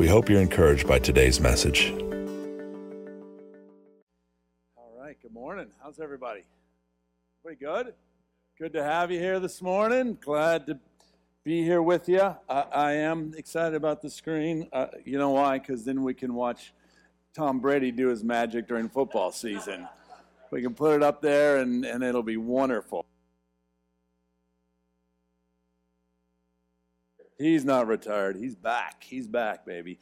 We hope you're encouraged by today's message. All right, good morning. How's everybody? Pretty good? Good to have you here this morning. Glad to be here with you. I, I am excited about the screen. Uh, you know why? Because then we can watch Tom Brady do his magic during football season. We can put it up there and, and it'll be wonderful. He's not retired. He's back. He's back, baby.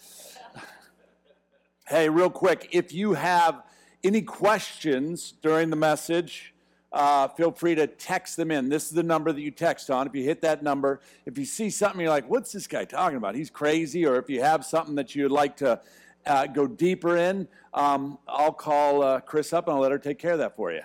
hey, real quick, if you have any questions during the message, uh, feel free to text them in. This is the number that you text on. If you hit that number, if you see something you're like, what's this guy talking about? He's crazy. Or if you have something that you'd like to uh, go deeper in, um, I'll call uh, Chris up and I'll let her take care of that for you.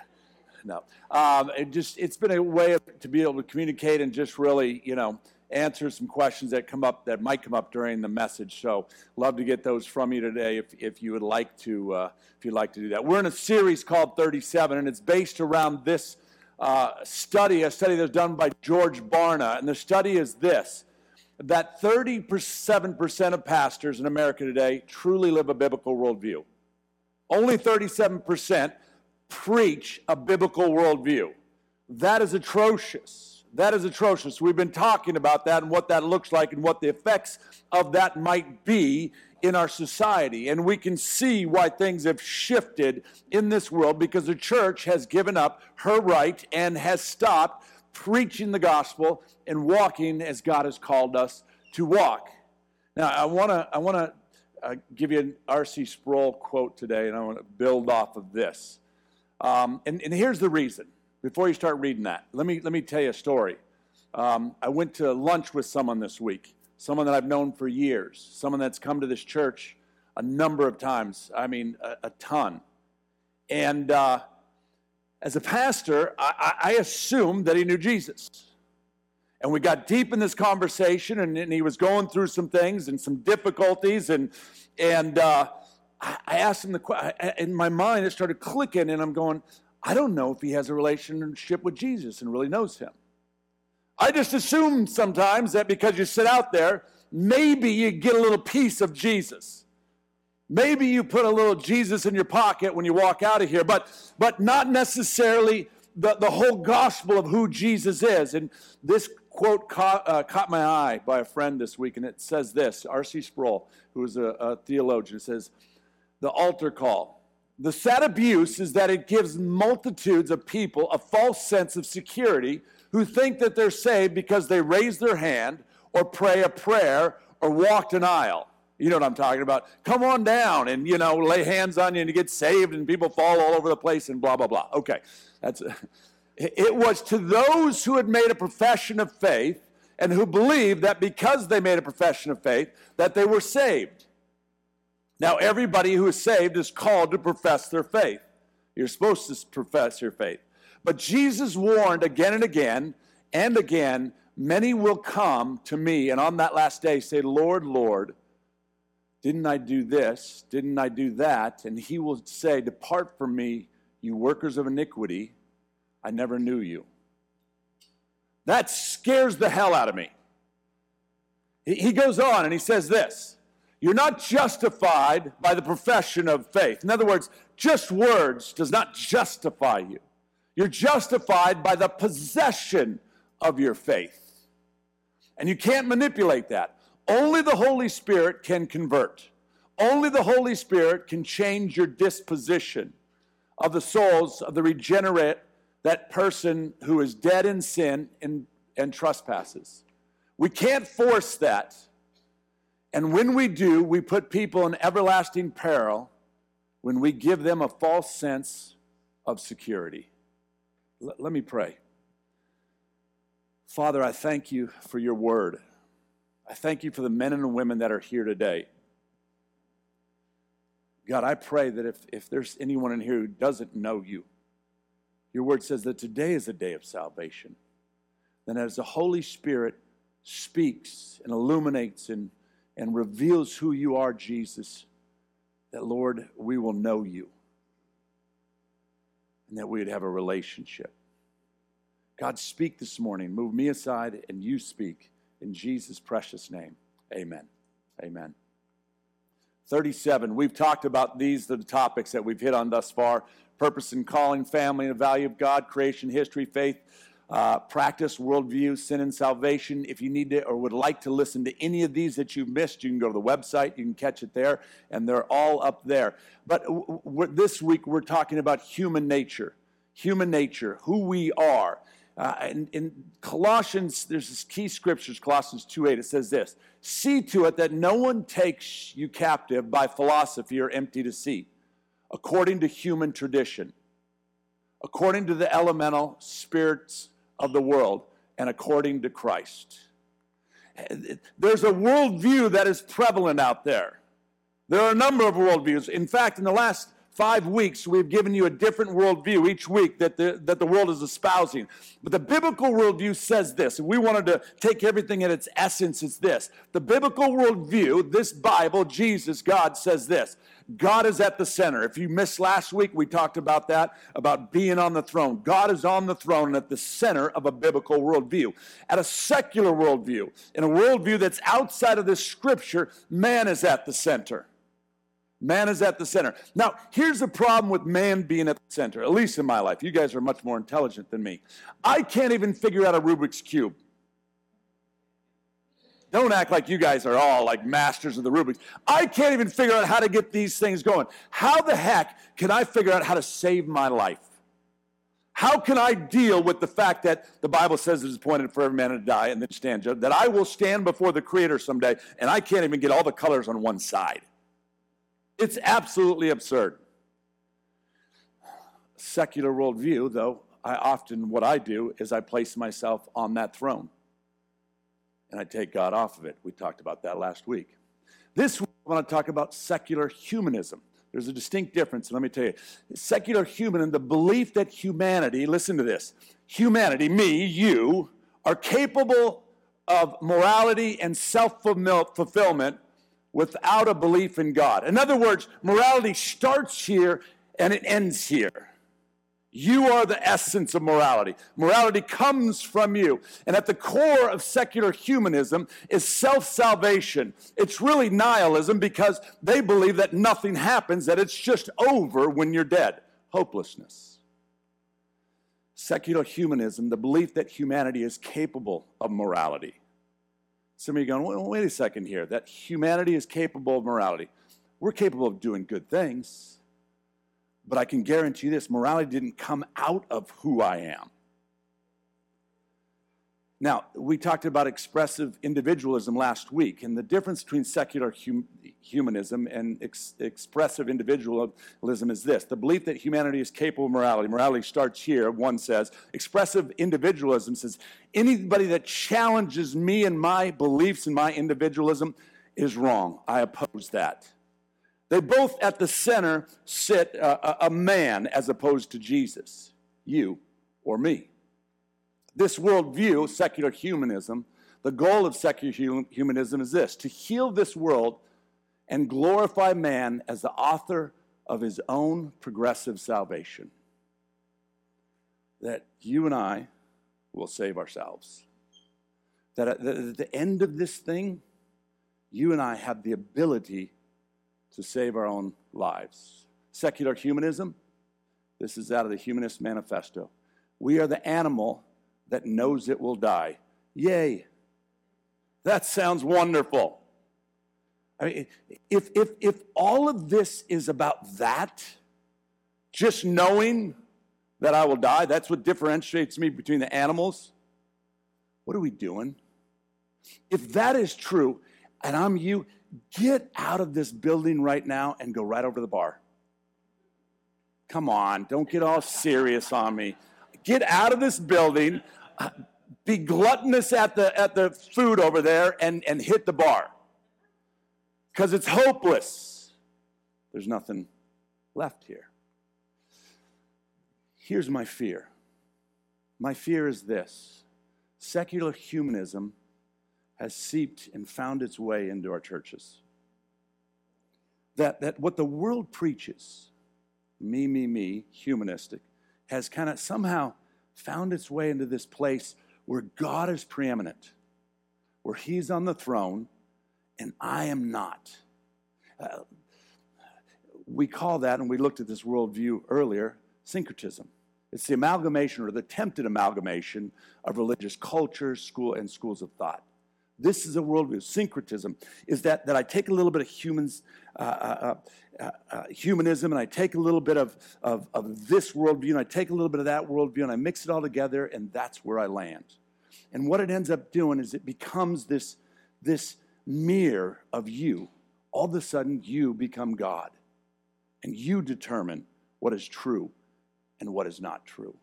No, um, it just it's been a way of, to be able to communicate and just really, you know, answer some questions that come up that might come up during the message. So, love to get those from you today if, if you would like to uh, if you'd like to do that. We're in a series called 37, and it's based around this uh, study, a study that's done by George Barna, and the study is this: that 37% of pastors in America today truly live a biblical worldview. Only 37% preach a biblical worldview. That is atrocious. That is atrocious. We've been talking about that and what that looks like and what the effects of that might be in our society. And we can see why things have shifted in this world because the church has given up her right and has stopped preaching the gospel and walking as God has called us to walk. Now, I want to I want to uh, give you an R.C. Sproul quote today, and I want to build off of this. Um, and, and, here's the reason. Before you start reading that, let me, let me tell you a story. Um, I went to lunch with someone this week, someone that I've known for years, someone that's come to this church a number of times. I mean, a, a ton. And uh, as a pastor, I, I assumed that he knew Jesus. And we got deep in this conversation, and, and he was going through some things and some difficulties. And, and uh, I asked him the question, in my mind, it started clicking, and I'm going, I don't know if he has a relationship with Jesus and really knows him. I just assume sometimes that because you sit out there, maybe you get a little piece of Jesus. Maybe you put a little Jesus in your pocket when you walk out of here, but, but not necessarily the, the whole gospel of who Jesus is. And this quote caught, uh, caught my eye by a friend this week, and it says this R.C. Sproul, who is a, a theologian, says, The altar call. The sad abuse is that it gives multitudes of people a false sense of security who think that they're saved because they raise their hand or pray a prayer or walked an aisle. You know what I'm talking about. Come on down and, you know, lay hands on you and you get saved and people fall all over the place and blah, blah, blah. Okay. That's. It was to those who had made a profession of faith and who believed that because they made a profession of faith that they were saved. Now everybody who is saved is called to profess their faith. You're supposed to profess your faith. But Jesus warned again and again and again, many will come to me and on that last day say, "Lord, Lord, didn't I do this? Didn't I do that?" And he will say, "Depart from me, you workers of iniquity." I never knew you. That scares the hell out of me. He goes on and he says this You're not justified by the profession of faith. In other words, just words does not justify you. You're justified by the possession of your faith. And you can't manipulate that. Only the Holy Spirit can convert. Only the Holy Spirit can change your disposition of the souls of the regenerate that person who is dead in sin and, and trespasses. We can't force that. And when we do, we put people in everlasting peril when we give them a false sense of security. L- let me pray. Father, I thank you for your word. I thank you for the men and women that are here today. God, I pray that if, if there's anyone in here who doesn't know you, your word says that today is a day of salvation. Then, as the Holy Spirit speaks and illuminates and, and reveals who you are, Jesus, that, Lord, we will know you and that we would have a relationship. God, speak this morning. Move me aside and you speak. In Jesus' precious name, amen. Amen. 37. We've talked about these the topics that we've hit on thus far purpose and calling, family and the value of God, creation, history, faith, uh, practice, worldview, sin and salvation. If you need to or would like to listen to any of these that you've missed, you can go to the website, you can catch it there, and they're all up there. But w- w- this week we're talking about human nature, human nature, who we are. Uh, in, in, Colossians, there's this key scriptures, Colossians 2.8, it says this, See to it that no one takes you captive by philosophy or empty deceit, according to human tradition, according to the elemental spirits of the world, and according to Christ. There's a worldview that is prevalent out there. There are a number of worldviews. In fact, in the last five weeks, we've given you a different worldview each week that the, that the world is espousing. But the biblical worldview says this, and we wanted to take everything in its essence, it's this. The biblical worldview, this Bible, Jesus, God says this God is at the center. If you missed last week, we talked about that, about being on the throne. God is on the throne and at the center of a biblical worldview. At a secular worldview, in a worldview that's outside of this scripture, man is at the center. Man is at the center. Now, here's the problem with man being at the center, at least in my life. You guys are much more intelligent than me. I can't even figure out a Rubik's Cube. Don't act like you guys are all like masters of the Rubik's. I can't even figure out how to get these things going. How the heck can I figure out how to save my life? How can I deal with the fact that the Bible says it is appointed for every man to die and then stand, that I will stand before the Creator someday and I can't even get all the colors on one side? It's absolutely absurd. Secular worldview, though, I often, what I do is I place myself on that throne and I take God off of it. We talked about that last week. This week, I want to talk about secular humanism. There's a distinct difference. Let me tell you. Secular humanism, the belief that humanity, listen to this, humanity, me, you, are capable of morality and self fulfillment without a belief in God. In other words, morality starts here and it ends here. You are the essence of morality. Morality comes from you. And at the core of secular humanism is self salvation. It's really nihilism because they believe that nothing happens, that it's just over when you're dead. Hopelessness. Secular humanism, the belief that humanity is capable of morality. Some of you going, well, wait a second here, that humanity is capable of morality. We're capable of doing good things, but I can guarantee this morality didn't come out of who I am. Now, we talked about expressive individualism last week, and the difference between secular hum- humanism and ex- expressive individualism is this the belief that humanity is capable of morality. Morality starts here, one says. Expressive individualism says anybody that challenges me and my beliefs and my individualism is wrong. I oppose that. They both at the center sit uh, a man as opposed to Jesus, you or me. This worldview, secular humanism, the goal of secular humanism is this to heal this world and glorify man as the author of his own progressive salvation. That you and I will save ourselves. That at the end of this thing, you and I have the ability to save our own lives. Secular humanism, this is out of the Humanist Manifesto. We are the animal that knows it will die. Yay. That sounds wonderful. I mean, if, if, if all of this is about that, just knowing that I will die, that's what differentiates me between the animals, what are we doing? If that is true, and I'm you, get out of this building right now and go right over to the bar. Come on, don't get all serious on me. Get out of this building, be gluttonous at the, at the food over there, and, and hit the bar because it's hopeless. there's nothing left here. Here's my fear my fear is this secular humanism has seeped and found its way into our churches. That, that what the world preaches, me, me, me, humanistic, has kind of somehow found its way into this place where God is preeminent, where He's on the throne, and I am not. Uh, we call that, and we looked at this worldview earlier, syncretism. It's the amalgamation or the attempted amalgamation of religious cultures, school, and schools of thought. This is a worldview. Syncretism is that, that I take a little bit of humans, uh, uh, uh, uh, humanism and I take a little bit of, of, of this worldview and I take a little bit of that worldview and I mix it all together and that's where I land. And what it ends up doing is it becomes this, this mirror of you. All of a sudden, you become God and you determine what is true and what is not true.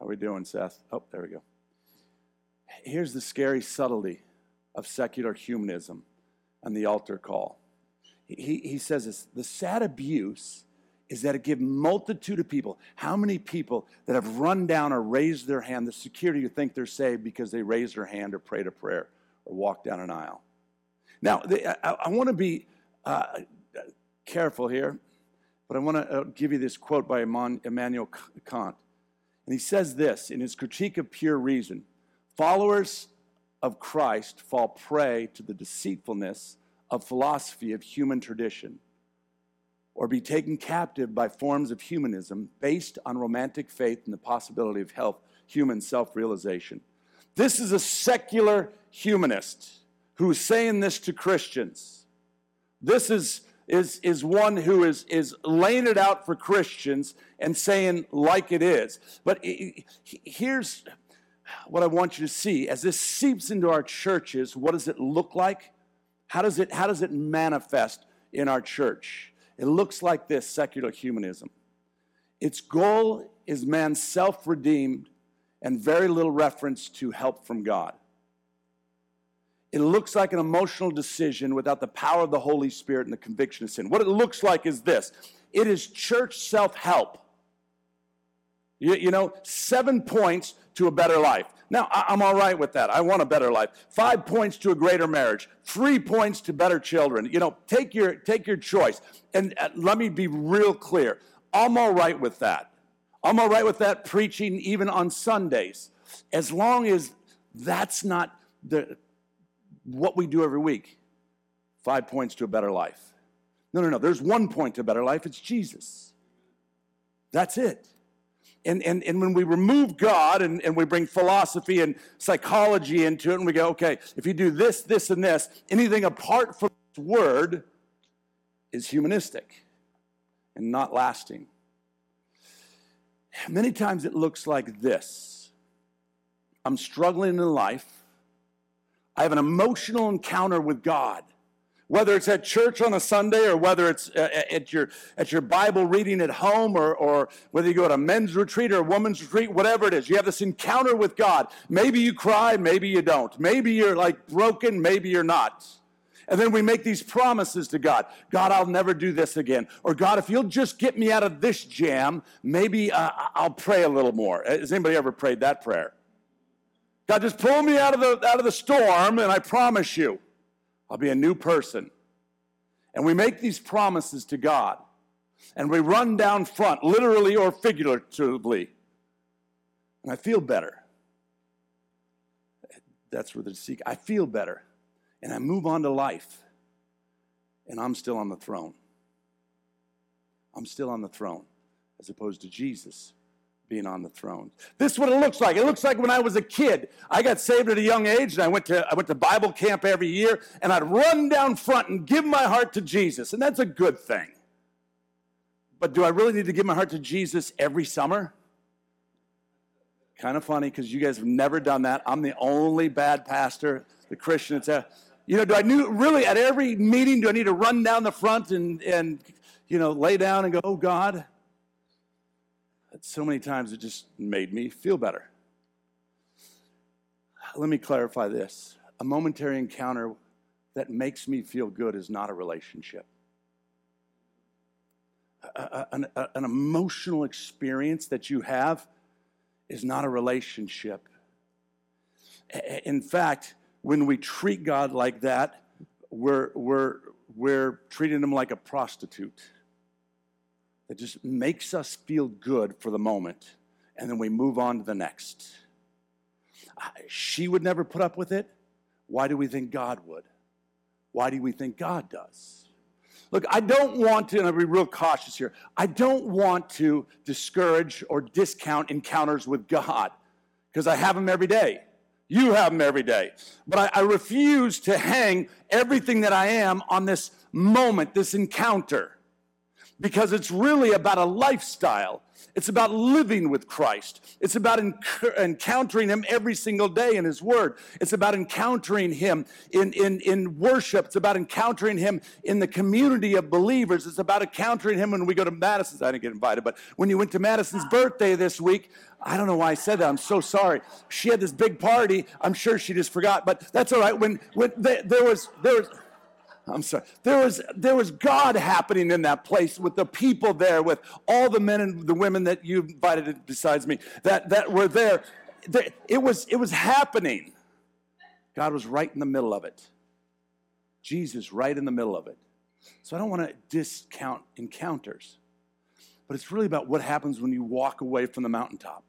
How are we doing, Seth? Oh, there we go. Here's the scary subtlety of secular humanism and the altar call. He, he says this the sad abuse is that it gives multitude of people. How many people that have run down or raised their hand, the security you think they're saved because they raised their hand or prayed a prayer or walked down an aisle? Now, I, I want to be uh, careful here. But I want to uh, give you this quote by Immanuel Kant. And he says this in his critique of pure reason Followers of Christ fall prey to the deceitfulness of philosophy of human tradition or be taken captive by forms of humanism based on romantic faith and the possibility of health, human self realization. This is a secular humanist who's saying this to Christians. This is is, is one who is, is laying it out for Christians and saying, like it is. But here's what I want you to see as this seeps into our churches, what does it look like? How does it, how does it manifest in our church? It looks like this secular humanism. Its goal is man's self redeemed and very little reference to help from God. It looks like an emotional decision without the power of the Holy Spirit and the conviction of sin. What it looks like is this it is church self help. You, you, know, seven points to a better life. Now, I'm all right with that. I want a better life. Five points to a greater marriage. Three points to better children. You know, take your, take your choice. And uh, let me be real clear I'm all right with that. I'm all right with that preaching even on Sundays, as long as that's not the what we do every week five points to a better life. No, no, no. There's one point to a better life it's Jesus. That's it. And, and, and when we remove God and, and we bring philosophy and psychology into it, and we go, okay, if you do this, this, and this, anything apart from this word is humanistic and not lasting. Many times it looks like this I'm struggling in life. I have an emotional encounter with God. Whether it's at church on a Sunday or whether it's uh, at your, at your Bible reading at home or, or whether you go to a men's retreat or a woman's retreat, whatever it is, you have this encounter with God. Maybe you cry, maybe you don't. Maybe you're like broken, maybe you're not. And then we make these promises to God God, I'll never do this again. Or God, if you'll just get me out of this jam, maybe uh, I'll pray a little more. Has anybody ever prayed that prayer? God, just pull me out of the, out of the storm, and I promise you, I'll be a new person. And we make these promises to God, and we run down front, literally or figuratively, and I feel better. That's where the seek. I feel better, and I move on to life, and I'm still on the throne. I'm still on the throne, as opposed to Jesus being on the throne. This is what it looks like. It looks like when I was a kid. I got saved at a young age, and I went to I went to Bible camp every year, and I'd run down front and give my heart to Jesus, and that's a good thing. But do I really need to give my heart to Jesus every summer? Kind of funny because you guys have never done that. I'm the only bad pastor, the Christian. It's a, you know, do I new, really at every meeting do I need to run down the front and and you know lay down and go, oh God? So many times it just made me feel better. Let me clarify this a momentary encounter that makes me feel good is not a relationship. A, a, an, a, an emotional experience that you have is not a relationship. In fact, when we treat God like that, we're, we're, we're treating him like a prostitute that just makes us feel good for the moment, and then we move on to the next. She would never put up with it. Why do we think God would? Why do we think God does? Look, I don't want to, and I'll be real cautious here, I don't want to discourage or discount encounters with God because I have them every day. You have them every day. But I, I, refuse to hang everything that I am on this moment, this encounter, because it's really about a lifestyle. It's about living with Christ. It's about enc- encountering Him every single day in His Word. It's about encountering Him in, in, in worship. It's about encountering Him in the community of believers. It's about encountering Him when we go to Madison's. I didn't get invited, but when you went to Madison's birthday this week, I don't know why I said that. I'm so sorry. She had this big party. I'm sure she just forgot, but that's all right. When, when they, there was, there was, I'm sorry. There was, there was God happening in that place with the people there, with all the men and the women that you invited besides me that, that were there. It was, it was happening. God was right in the middle of it. Jesus right in the middle of it. So I don't want to discount encounters, but it's really about what happens when you walk away from the mountaintop.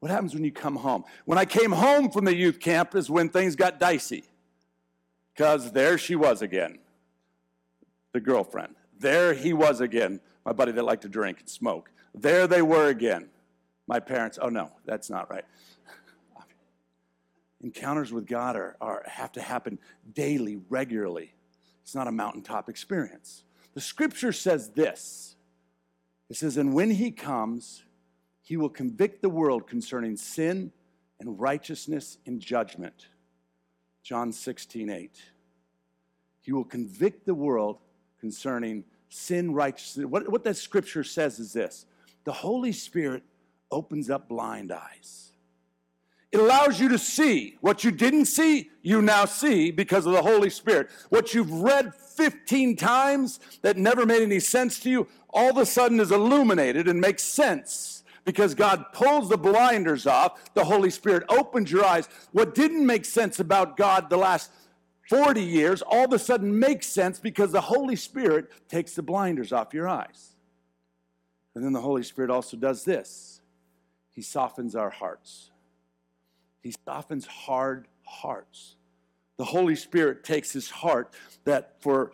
What happens when you come home? When I came home from the youth camp is when things got dicey because there she was again, the girlfriend. There he was again, my buddy that liked to drink and smoke. There they were again. My parents, oh no, that's not right. Encounters with God are, are, have to happen daily, regularly. It's not a mountaintop experience. The scripture says this it says, And when he comes, he will convict the world concerning sin and righteousness and judgment. John 16, 8. He will convict the world concerning sin, righteousness. What, what that scripture says is this the Holy Spirit opens up blind eyes. It allows you to see what you didn't see, you now see because of the Holy Spirit. What you've read 15 times that never made any sense to you, all of a sudden is illuminated and makes sense because God pulls the blinders off. The Holy Spirit opens your eyes. What didn't make sense about God the last 40 years all of a sudden makes sense because the Holy Spirit takes the blinders off your eyes. And then the Holy Spirit also does this He softens our hearts. He softens hard hearts. The Holy Spirit takes his heart that for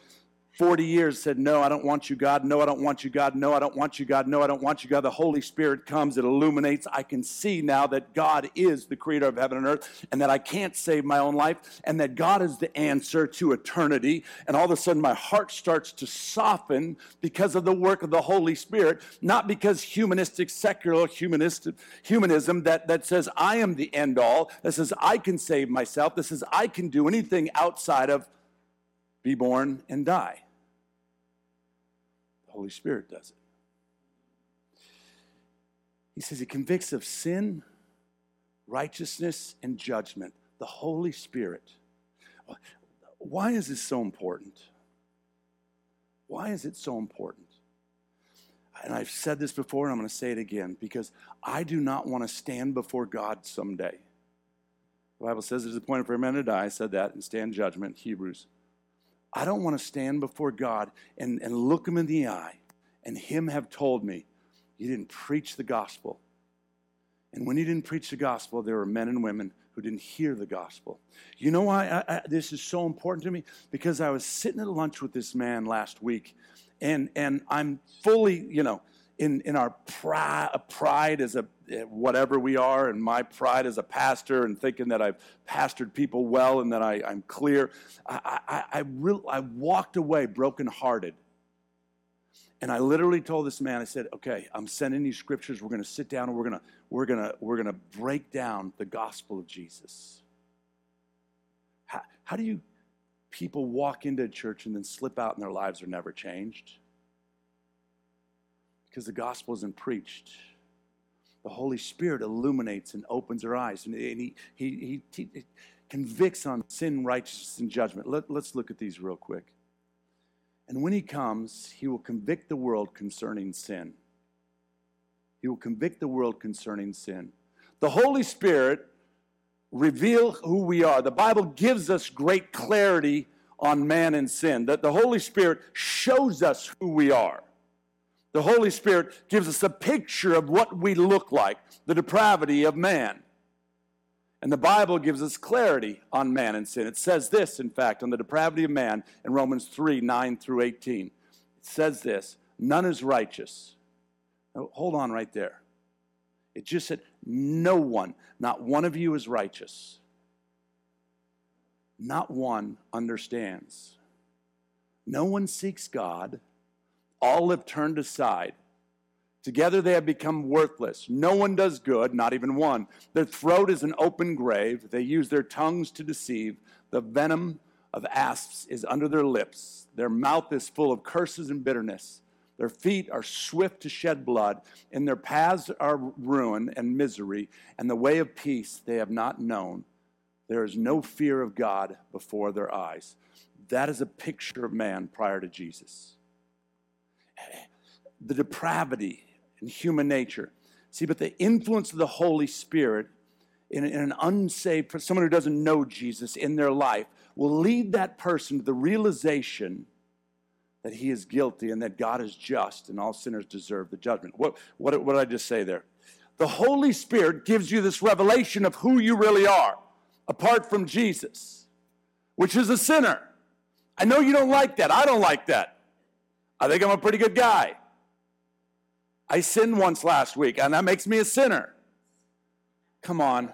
40 years said, No, I don't want you, God. No, I don't want you, God. No, I don't want you, God. No, I don't want you, God. The Holy Spirit comes, it illuminates. I can see now that God is the creator of heaven and earth, and that I can't save my own life, and that God is the answer to eternity. And all of a sudden, my heart starts to soften because of the work of the Holy Spirit, not because humanistic, secular humanistic, humanism that, that says, I am the end all, that says, I can save myself, that says, I can do anything outside of be born and die. The Holy Spirit does it. He says he convicts of sin, righteousness, and judgment. The Holy Spirit. Why is this so important? Why is it so important? And I've said this before, and I'm going to say it again because I do not want to stand before God someday. The Bible says it is appointed for a man to die. I said that and stand judgment, Hebrews. I don't want to stand before God and, and look him in the eye and him have told me, you didn't preach the gospel. And when you didn't preach the gospel, there were men and women who didn't hear the gospel. You know why I, I, this is so important to me? Because I was sitting at lunch with this man last week, and, and I'm fully, you know, in, in our pride, pride as a whatever we are, and my pride as a pastor, and thinking that I've pastored people well and that I, am clear, I, I, I, real, I walked away brokenhearted. And I literally told this man, I said, okay, I'm sending these scriptures. We're going to sit down and we're going to, we're going to, we're going to break down the gospel of Jesus. How, how do you people walk into a church and then slip out and their lives are never changed? because the gospel isn't preached. The Holy Spirit illuminates and opens our eyes. And he, he, he, he convicts on sin, righteousness, and judgment. Let, let's look at these real quick. And when he comes, he will convict the world concerning sin. He will convict the world concerning sin. The Holy Spirit reveal who we are. The Bible gives us great clarity on man and sin, that the Holy Spirit shows us who we are. The Holy Spirit gives us a picture of what we look like, the depravity of man. And the Bible gives us clarity on man and sin. It says this, in fact, on the depravity of man in Romans 3 9 through 18. It says this none is righteous. Now, hold on right there. It just said, no one, not one of you is righteous. Not one understands. No one seeks God. All have turned aside. Together they have become worthless. No one does good, not even one. Their throat is an open grave. They use their tongues to deceive. The venom of asps is under their lips. Their mouth is full of curses and bitterness. Their feet are swift to shed blood. In their paths are ruin and misery, and the way of peace they have not known. There is no fear of God before their eyes. That is a picture of man prior to Jesus. The depravity in human nature. See, but the influence of the Holy Spirit in, in an unsaved, person, someone who doesn't know Jesus in their life, will lead that person to the realization that he is guilty and that God is just and all sinners deserve the judgment. What, what, what did I just say there? The Holy Spirit gives you this revelation of who you really are apart from Jesus, which is a sinner. I know you don't like that. I don't like that. I think I'm a pretty good guy. I sinned once last week, and that makes me a sinner. Come on.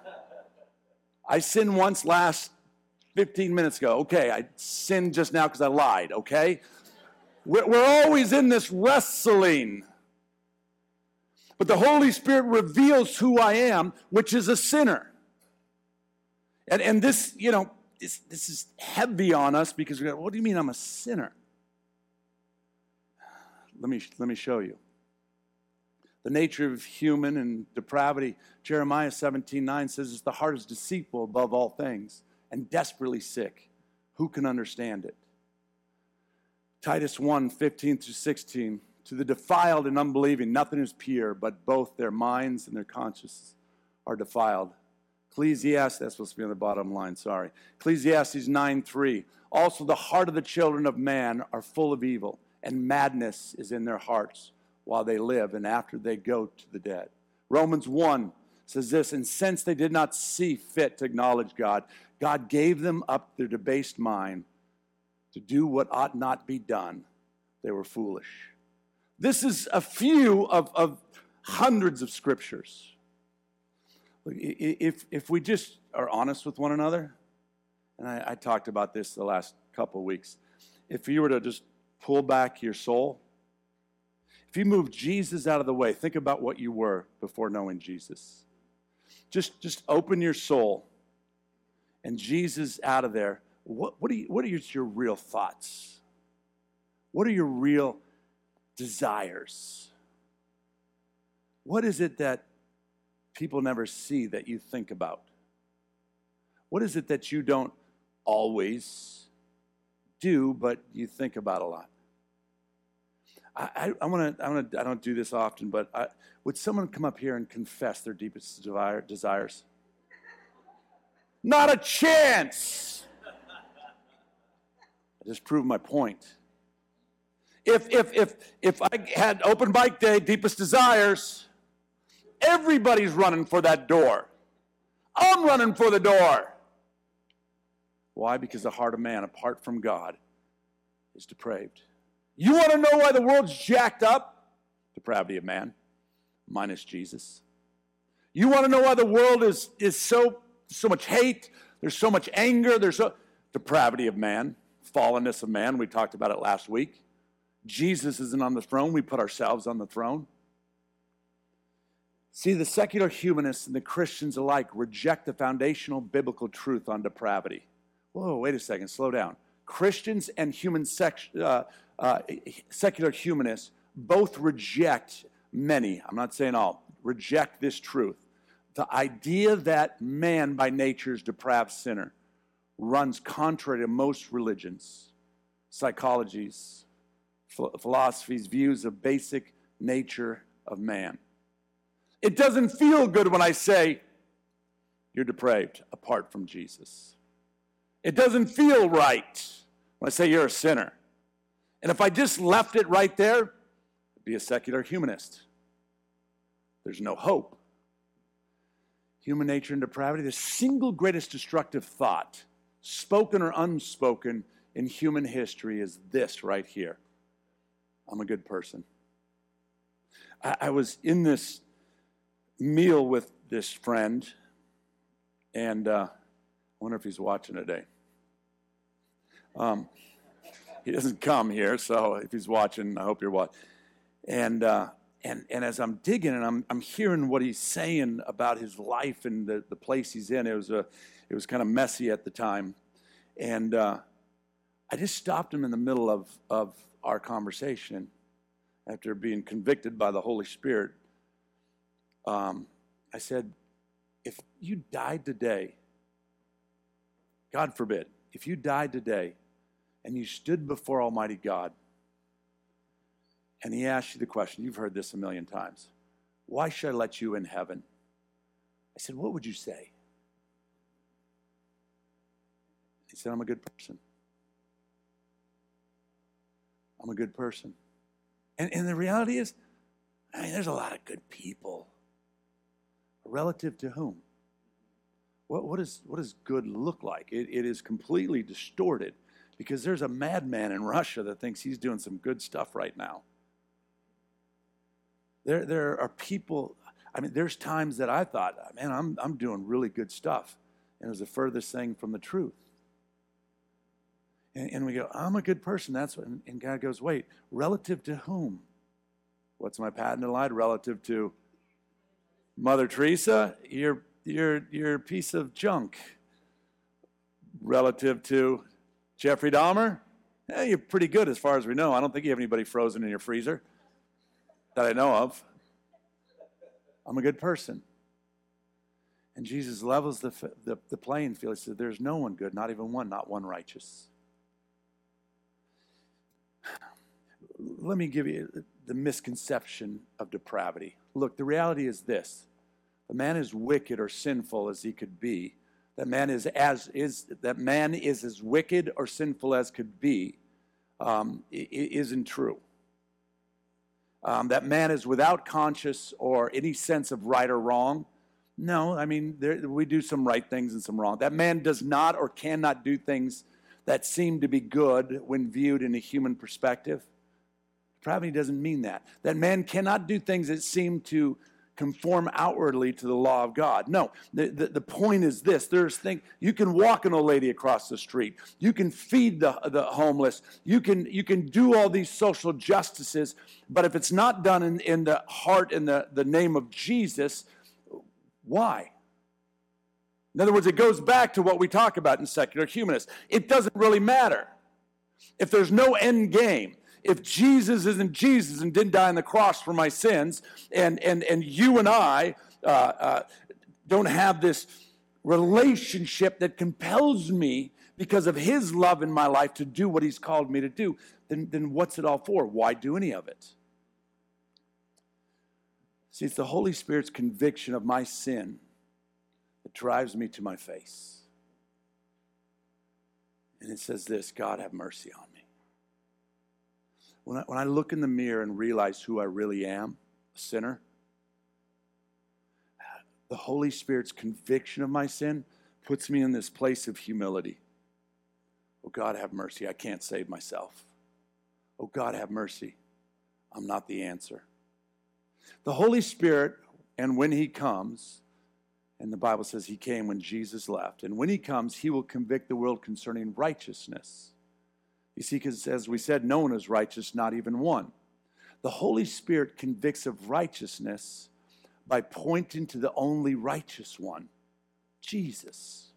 I sinned once last 15 minutes ago. Okay, I sinned just now because I lied, okay? We're always in this wrestling. But the Holy Spirit reveals who I am, which is a sinner. And, and this, you know, this, this is heavy on us because we go, what do you mean I'm a sinner? Let me, let me show you. The nature of human and depravity, Jeremiah 17 9 says, The heart is deceitful above all things and desperately sick. Who can understand it? Titus 1 15 through 16. To the defiled and unbelieving, nothing is pure, but both their minds and their consciences are defiled. Ecclesiastes, that's supposed to be on the bottom line, sorry. Ecclesiastes 9 3. Also, the heart of the children of man are full of evil, and madness is in their hearts while they live and after they go to the dead. Romans 1 says this, and since they did not see fit to acknowledge God, God gave them up their debased mind to do what ought not be done, they were foolish. This is a few of, of hundreds of scriptures. If, if we just are honest with one another, and I, I talked about this the last couple weeks, if you were to just pull back your soul, if you move Jesus out of the way, think about what you were before knowing Jesus. Just, just open your soul and Jesus out of there what, what, are you, what are your real thoughts? What are your real desires? What is it that people never see that you think about? What is it that you don't always do, but you think about a lot? I, I, I want to. I want to. I don't do this often, but I, would someone come up here and confess their deepest desires? Not a chance I just proved my point. If, if, if, if I had open bike day, deepest desires, everybody's running for that door. I'm running for the door. Why? Because the heart of man, apart from God, is depraved. You want to know why the world's jacked up? Depravity of man, minus Jesus. You want to know why the world is, is so, so much hate, there's so much anger, there's so depravity of man, fallenness of man. We talked about it last week. Jesus isn't on the throne, we put ourselves on the throne. See, the secular humanists and the Christians alike reject the foundational biblical truth on depravity. Whoa, wait a second, slow down. Christians and human uh, uh, secular humanists both reject many, I'm not saying all, reject this truth. The idea that man by nature is depraved sinner runs contrary to most religions, psychologies, philosophies, views of basic nature of man. It doesn't feel good when I say, you're depraved apart from Jesus. It doesn't feel right when I say you're a sinner. And if I just left it right there, I'd be a secular humanist. There's no hope. Human nature and depravity, the single greatest destructive thought, spoken or unspoken, in human history is this right here I'm a good person. I, I was in this meal with this friend, and uh, wonder if he's watching today. Um, he doesn't come here, so if he's watching, I hope you're watching. And uh, and and as I'm digging and I'm I'm hearing what he's saying about his life and the, the place he's in, it was a it was kind of messy at the time, and uh, I just stopped him in the middle of of our conversation after being convicted by the Holy Spirit. Um, I said, if you died today, God forbid, if you died today and you stood before Almighty God and He asked you the question, you've heard this a million times why should I let you in heaven? I said, what would you say? He said, I'm a good person. I'm a good person. And, and the reality is, I mean, there's a lot of good people. Relative to whom? What, what, is, what does good look like? It, it is completely distorted because there's a madman in Russia that thinks he's doing some good stuff right now. There, there are people, I mean, there's times that I thought, man, I'm, I'm doing really good stuff. And it was the furthest thing from the truth. And, and we go, I'm a good person. That's what, and, God goes, wait, relative to whom? What's my patent line? Relative to Mother Teresa? You're, you're, you're a piece of junk. Relative to Jeffrey Dahmer? Yeah, you're pretty good as far as we know. I don't think you have anybody frozen in your freezer that I know of. I'm a good person. And Jesus levels the, the, the playing field. He said, There's no one good, not even one, not one righteous. Let me give you the misconception of depravity. Look, the reality is this the man is wicked or sinful as he could be that man is as is that man is as wicked or sinful as could be um, isn't true. Um, that man is without conscience or any sense of right or wrong. No, I mean there, we do some right things and some wrong. That man does not or cannot do things that seem to be good when viewed in a human perspective. Depravity doesn't mean that. That man cannot do things that seem to conform outwardly to the law of God. No, the, the, the, point is this there's things you can walk an old lady across the street, you can feed the, the homeless, you can you can do all these social justices, but if it's not done in, in the heart in the, the name of Jesus, why? In other words, it goes back to what we talk about in secular humanists. It doesn't really matter. If there's no end game, if Jesus isn't Jesus and didn't die on the cross for my sins, and, and, and you and I uh, uh, don't have this relationship that compels me because of his love in my life to do what he's called me to do, then, then what's it all for? Why do any of it? See, it's the Holy Spirit's conviction of my sin that drives me to my face. And it says this God, have mercy on me. When I, when I look in the mirror and realize who I really am, a sinner, the Holy Spirit's conviction of my sin puts me in this place of humility. Oh, God, have mercy. I can't save myself. Oh, God, have mercy. I'm not the answer. The Holy Spirit, and when He comes, and the Bible says He came when Jesus left, and when He comes, He will convict the world concerning righteousness you see, because as we said, no one is righteous, not even one. The Holy Spirit convicts of righteousness by pointing to the only righteous one, Jesus.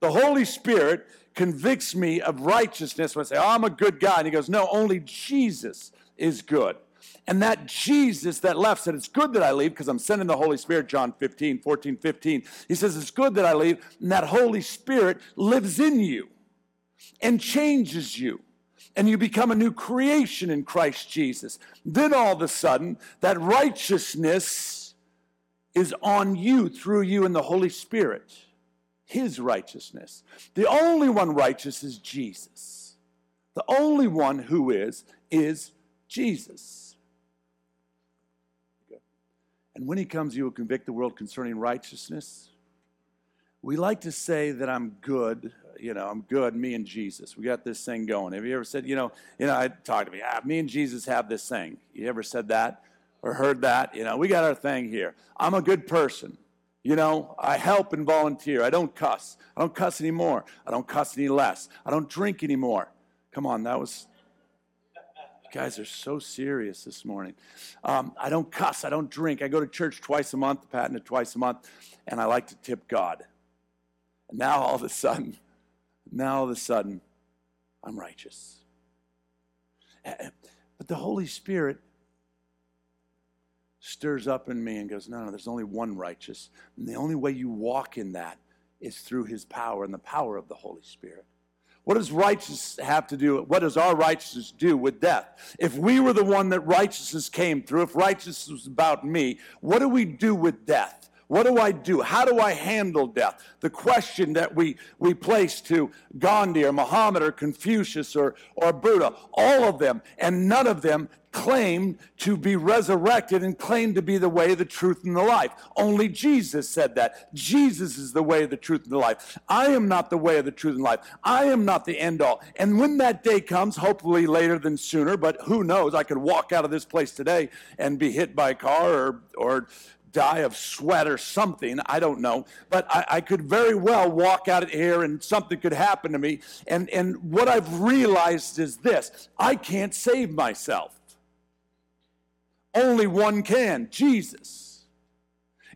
The Holy Spirit convicts me of righteousness when I say, oh, I'm a good guy. And he goes, No, only Jesus is good. And that Jesus that left said, It's good that I leave because I'm sending the Holy Spirit, John 15, 14, 15. He says, It's good that I leave. And that Holy Spirit lives in you and changes you. And you become a new creation in Christ Jesus. Then all of a sudden, that righteousness is on you through you and the Holy Spirit. His righteousness. The only one righteous is Jesus. The only one who is, is Jesus. And when he comes, he will convict the world concerning righteousness. We like to say that I'm good, you know, I'm good, me and Jesus. We got this thing going. Have you ever said, you know, you know, I talk to me, ah, me and Jesus have this thing. You ever said that or heard that? You know, we got our thing here. I'm a good person. You know, I help and volunteer. I don't cuss. I don't cuss anymore. I don't cuss any less. I don't drink anymore. Come on, that was guys are so serious this morning. Um, I don't cuss. I don't drink. I go to church twice a month, patent it twice a month, and I like to tip God. Now all of a sudden, now all of a sudden, I'm righteous. Eh, eh, but the Holy Spirit stirs up in me and goes, No, no, there's only one righteous. And the only way you walk in that is through his power and the power of the Holy Spirit. What does righteousness have to do? What does our righteousness do with death? If we were the one that righteousness came through, if righteousness was about me, what do we do with death? What do I do? How do I handle death? The question that we, we place to Gandhi or Muhammad or Confucius or, or Buddha, all of them, and none of them claimed to be resurrected and claimed to be the way, the truth, and the life. Only Jesus said that. Jesus is the way, the truth, and the life. I am not the way of the truth and life. I am not the end all. And when that day comes, hopefully later than sooner, but who knows? I could walk out of this place today and be hit by a car or, or die of sweat or something. I don't know. But I, I, could very well walk out of here and something could happen to me. And, and what I've realized is this I can't save myself. Only one can Jesus.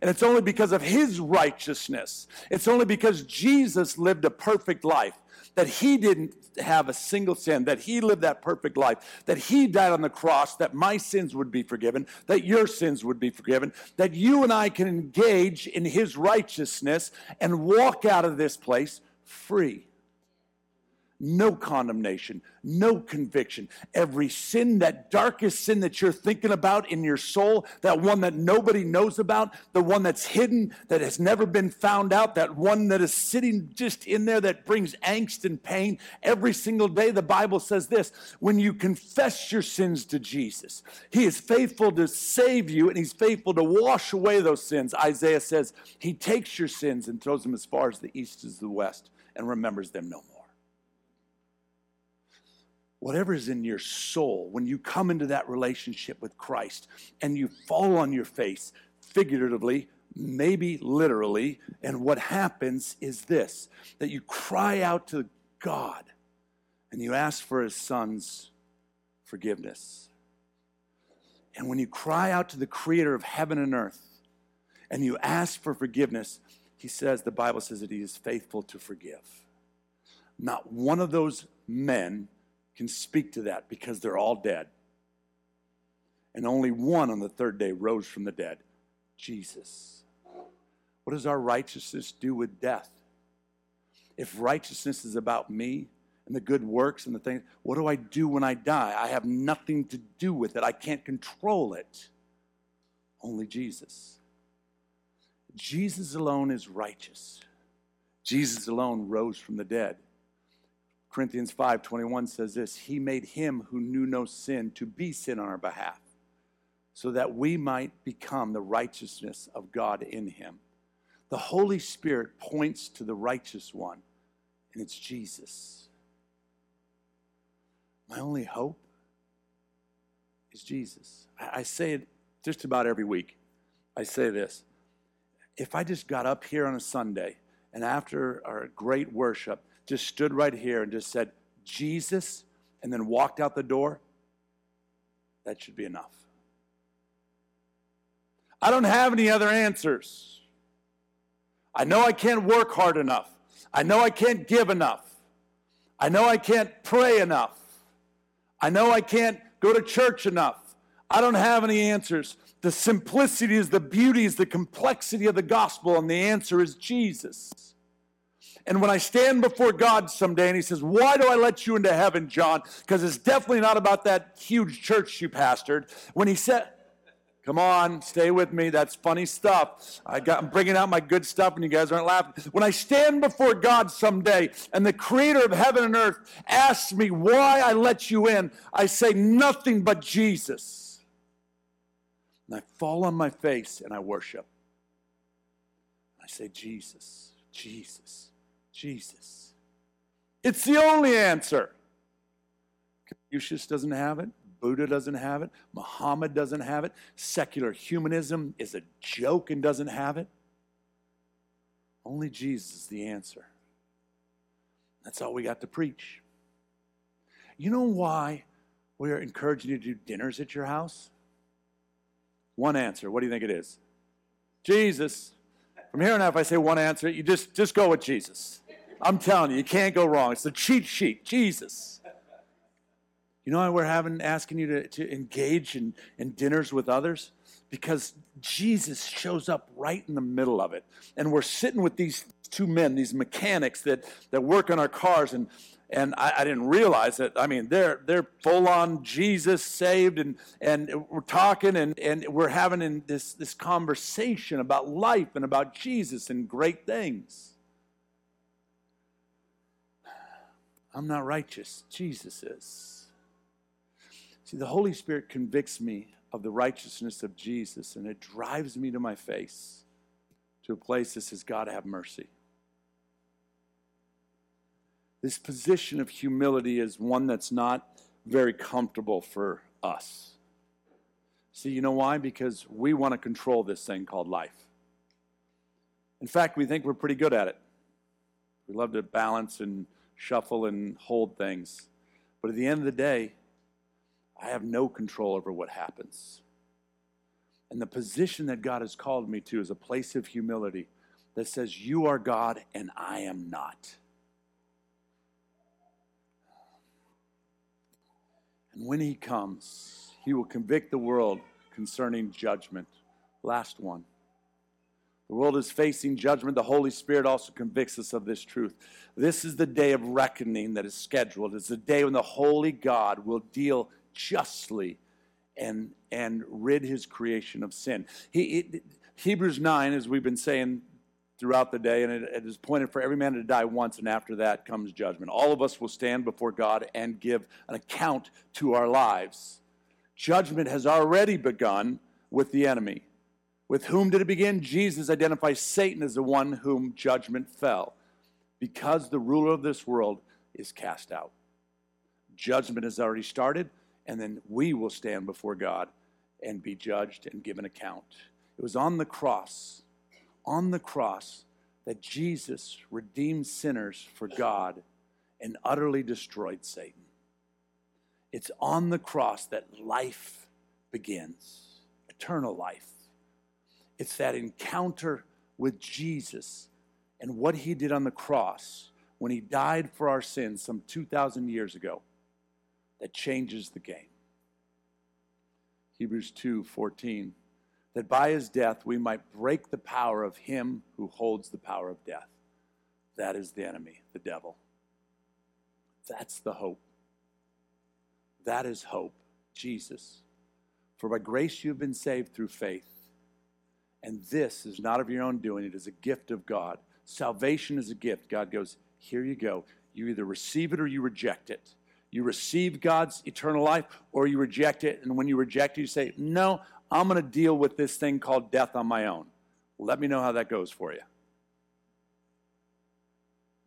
And it's only because of his righteousness. It's only because Jesus lived a perfect life that he didn't have a single sin, that he lived that perfect life, that he died on the cross, that my sins would be forgiven, that your sins would be forgiven, that you and I can engage in his righteousness and walk out of this place free no condemnation, no conviction. Every sin, that darkest sin that you're thinking about in your soul, that one that nobody knows about, the one that's hidden, that has never been found out, that one that is sitting just in there that brings angst and pain every single day, the Bible says this when you confess your sins to Jesus, He is faithful to save you and He's faithful to wash away those sins. Isaiah says, He takes your sins and throws them as far as the east is the west and remembers them no more whatever is in your soul, when you come into that relationship with Christ and you fall on your face, figuratively, maybe literally, and what happens is this that you cry out to God and you ask for his son's forgiveness. And when you cry out to the creator of heaven and earth and you ask for forgiveness, he says, the Bible says that he is faithful to forgive. Not one of those men can speak to that because they're all dead. And only one on the third day rose from the dead Jesus. What does our righteousness do with death? If righteousness is about me and the good works and the things, what do I do when I die? I have nothing to do with it, I can't control it. Only Jesus. Jesus alone is righteous. Jesus alone rose from the dead. Corinthians 5:21 says this, he made him who knew no sin to be sin on our behalf, so that we might become the righteousness of God in him. The Holy Spirit points to the righteous one, and it's Jesus. My only hope is Jesus. I, I say it just about every week. I say this. If I just got up here on a Sunday and after our great worship just stood right here and just said, Jesus, and then walked out the door, that should be enough. I don't have any other answers. I know I can't work hard enough. I know I can't give enough. I know I can't pray enough. I know I can't go to church enough. I don't have any answers. The simplicity is the beauty, is the complexity of the gospel, and the answer is Jesus. And when I stand before God someday and He says, Why do I let you into heaven, John? Because it's definitely not about that huge church you pastored. When He said, Come on, stay with me. That's funny stuff. I got, I'm bringing out my good stuff, and you guys aren't laughing. When I stand before God someday, and the Creator of heaven and earth asks me why I let you in, I say nothing but Jesus. And I fall on my face and I worship. I say, Jesus, Jesus, Jesus. It's the only answer. Confucius doesn't have it. Buddha doesn't have it. Muhammad doesn't have it. Secular humanism is a joke and doesn't have it. Only Jesus is the answer. That's all we got to preach. You know why we're encouraging you to do dinners at your house? One answer. What do you think it is? Jesus. From here on out, if I say one answer, you just, just go with Jesus. I'm telling you, you can't go wrong. It's the cheat sheet, Jesus. You know why we're having asking you to, to engage in, in dinners with others? Because Jesus shows up right in the middle of it. And we're sitting with these two men, these mechanics that, that work on our cars, and and I, I, didn't realize that. I mean, they're they're full on Jesus saved, and and we're talking, and and we're having in this this conversation about life and about Jesus and great things. I'm not righteous. Jesus is. See, the Holy Spirit convicts me of the righteousness of Jesus, and it drives me to my face to a place that says, God, have mercy. This position of humility is one that's not very comfortable for us. See, you know why? Because we want to control this thing called life. In fact, we think we're pretty good at it. We love to balance and shuffle and hold things. But at the end of the day, I have no control over what happens. And the position that God has called me to is a place of humility that says, You are God and I am not. And when he comes, he will convict the world concerning judgment. Last one. The world is facing judgment. The Holy Spirit also convicts us of this truth. This is the day of reckoning that is scheduled. It's the day when the Holy God will deal justly and, and rid his creation of sin. He, it, Hebrews 9, as we've been saying throughout the day, and it, it is pointed for every man to die once, and after that comes judgment. All of us will stand before God and give an account to our lives. Judgment has already begun with the enemy. With whom did it begin? Jesus identifies Satan as the one whom judgment fell, because the ruler of this world is cast out. Judgment has already started, and then we will stand before God and be judged and give an account. It was on the cross on the cross that Jesus redeemed sinners for God and utterly destroyed Satan. It's on the cross that life begins, eternal life. It's that encounter with Jesus and what he did on the cross when he died for our sins some 2,000 years ago that changes the game. Hebrews 2 14 that by his death we might break the power of him who holds the power of death. That is the enemy, the devil. That's the hope. That is hope, Jesus. For by grace you have been saved through faith. And this is not of your own doing, it is a gift of God. Salvation is a gift. God goes, Here you go. You either receive it or you reject it. You receive God's eternal life or you reject it. And when you reject it, you say, No, I'm going to deal with this thing called death on my own. Let me know how that goes for you.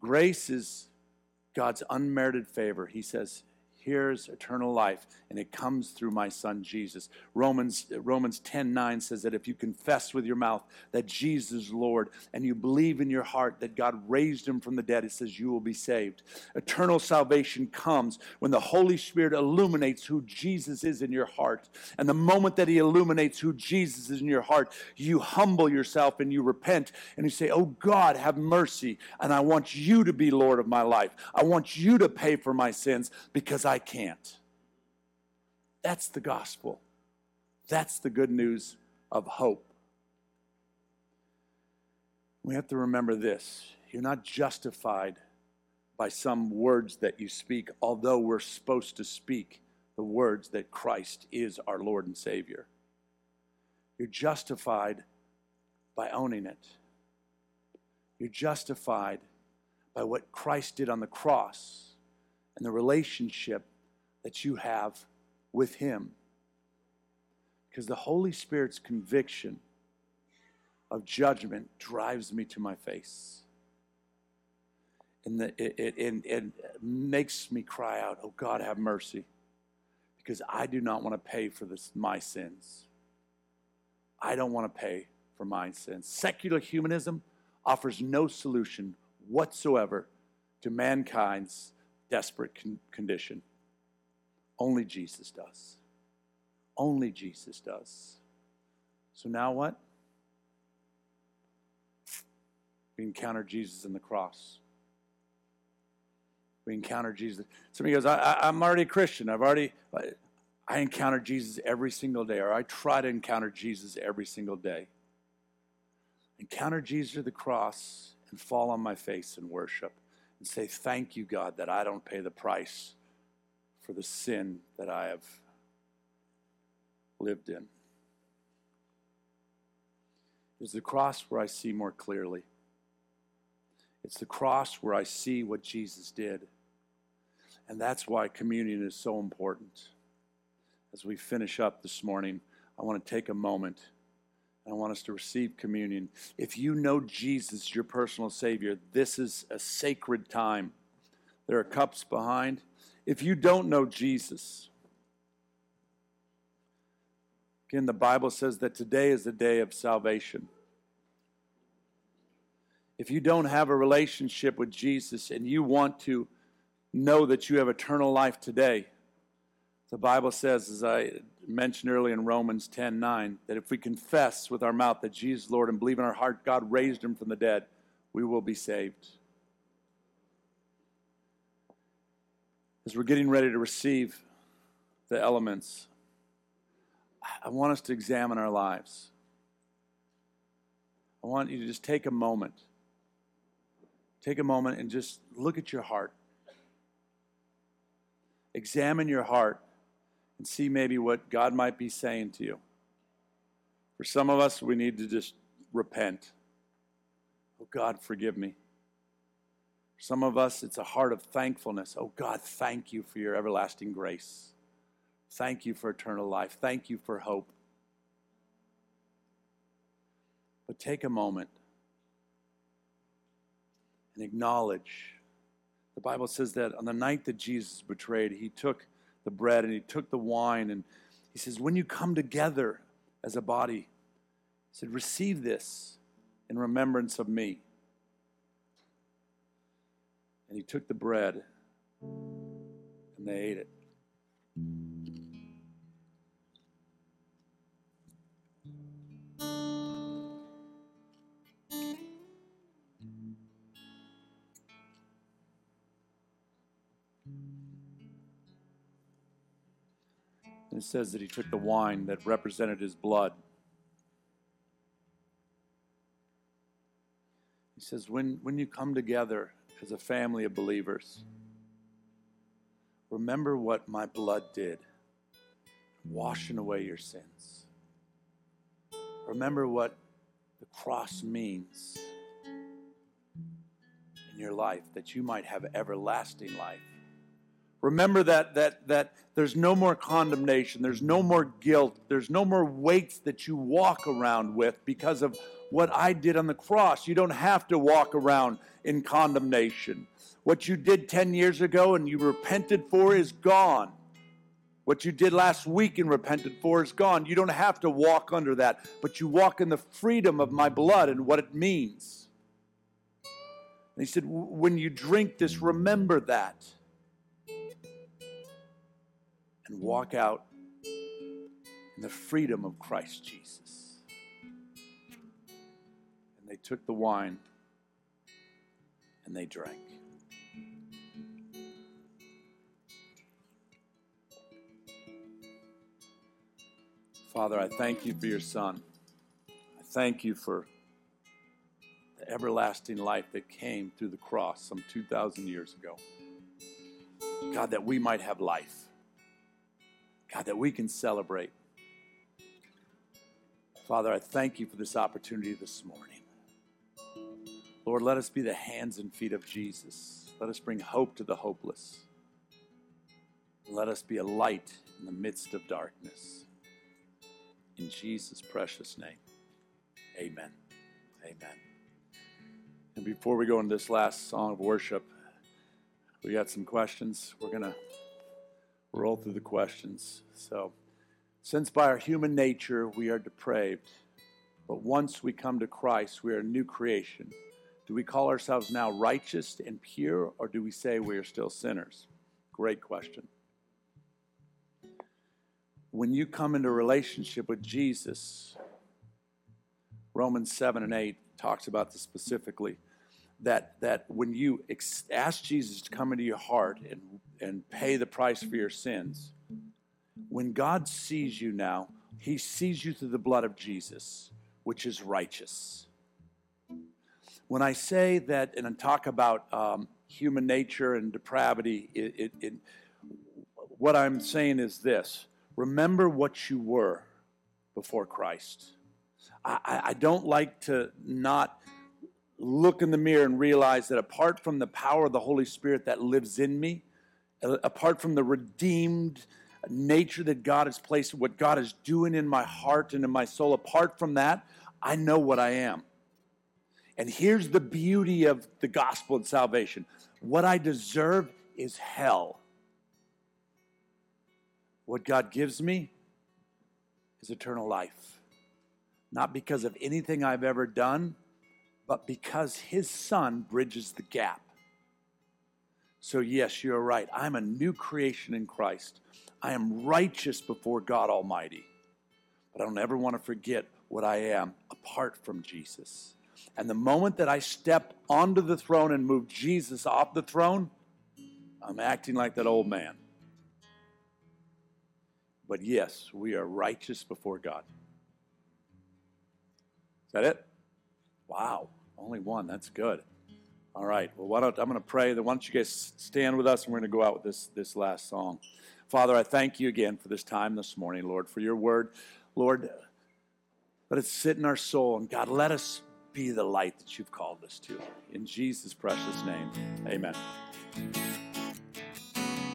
Grace is God's unmerited favor. He says, here's eternal life and it comes through my son jesus. Romans romans 10 9 says that if you confess with your mouth that jesus is lord and you believe in your heart that god raised him from the dead it says you will be saved. Eternal salvation comes when the holy spirit illuminates who jesus is in your heart. And the moment that he illuminates who jesus is in your heart you humble yourself and you repent and you say oh god have mercy and i want you to be lord of my life. I want you to pay for my sins because I can't. That's the gospel. That's the good news of hope. We have to remember this you're not justified by some words that you speak, although we're supposed to speak the words that Christ is our Lord and Savior. You're justified by owning it. You're justified by what Christ did on the cross and the relationship that you have with Him. Because the Holy Spirit's conviction of judgment drives me to my face. And it, it, it makes me cry out, Oh God, have mercy. Because I do not want to pay for this, my sins. I don't want to pay for my sins. Secular humanism offers no solution whatsoever to mankind's desperate con- condition. Only Jesus does. Only Jesus does. So now what? We encounter Jesus in the cross. We encounter Jesus. Somebody goes, I, am already a Christian. I've already, I encounter Jesus every single day, or I try to encounter Jesus every single day. Encounter Jesus at the cross and fall on my face and worship and say, Thank you, God, that I don't pay the price for the sin that I have lived in. It's the cross where I see more clearly. It's the cross where I see what Jesus did. And that's why communion is so important. As we finish up this morning, I want to take a moment I want us to receive communion. If you know Jesus, your personal Savior, this is a sacred time. There are cups behind. If you don't know Jesus, again, the Bible says that today is the day of salvation. If you don't have a relationship with Jesus and you want to know that you have eternal life today, the Bible says, as I mentioned earlier in Romans 10 9, that if we confess with our mouth that Jesus is Lord and believe in our heart God raised him from the dead, we will be saved. As we're getting ready to receive the elements, I want us to examine our lives. I want you to just take a moment. Take a moment and just look at your heart. Examine your heart and see maybe what God might be saying to you. For some of us, we need to just repent. Oh, God, forgive me. For some of us, it's a heart of thankfulness. Oh, God, thank you for your everlasting grace. Thank you for eternal life. Thank you for hope. But take a moment and acknowledge. The Bible says that on the night that Jesus betrayed, he took the bread and he took the wine and he says, When you come together as a body, he said, Receive this in remembrance of me. And he took the bread and they ate it. And it says that he took the wine that represented his blood. He says, when, when you come together as a family of believers, remember what my blood did, washing away your sins. Remember what the cross means in your life, that you might have everlasting life. Remember that, that, that there's no more condemnation, there's no more guilt, there's no more weights that you walk around with because of what I did on the cross. You don't have to walk around in condemnation. What you did 10 years ago and you repented for is gone. What you did last week and repented for is gone. You don't have to walk under that, but you walk in the freedom of my blood and what it means. And he said, When you drink this, remember that and walk out in the freedom of Christ Jesus. And they took the wine and they drank. Father, I thank you for your Son. I thank you for the everlasting life that came through the cross some 2,000 years ago. God, that we might have life. God, that we can celebrate. Father, I thank you for this opportunity this morning. Lord, let us be the hands and feet of Jesus. Let us bring hope to the hopeless. Let us be a light in the midst of darkness. In Jesus' precious name, amen. Amen. And before we go into this last song of worship, we got some questions. We're going to roll through the questions. So, since by our human nature we are depraved, but once we come to Christ, we are a new creation. Do we call ourselves now righteous and pure, or do we say we are still sinners? Great question. When you come into relationship with Jesus, Romans 7 and 8 talks about this specifically. That, that when you ex- ask Jesus to come into your heart and, and pay the price for your sins, when God sees you now, he sees you through the blood of Jesus, which is righteous. When I say that and I talk about um, human nature and depravity, it, it, it, what I'm saying is this remember what you were before Christ. I, I don't like to not look in the mirror and realize that apart from the power of the Holy Spirit that lives in me, uh, apart from the redeemed nature that God has placed, what God is doing in my heart and in my soul, apart from that, I know what I am. And here's the beauty of the gospel and salvation what I deserve is hell. What God gives me is eternal life not because of anything I've ever done, but because his son bridges the gap. So, yes, you're right. I'm a new creation in Christ. I am righteous before God Almighty. But I don't ever want to forget what I am apart from Jesus. And the moment that I step onto the throne and move Jesus off the throne, I'm acting like that old man. But yes, we are righteous before God. Is that it? Wow, only one. That's good. All right. Well, why don't I'm going to pray. Then why don't you guys stand with us, and we're going to go out with this this last song. Father, I thank you again for this time this morning, Lord, for your word, Lord. Let it sit in our soul, and God, let us be the light that you've called us to. In Jesus' precious name, Amen.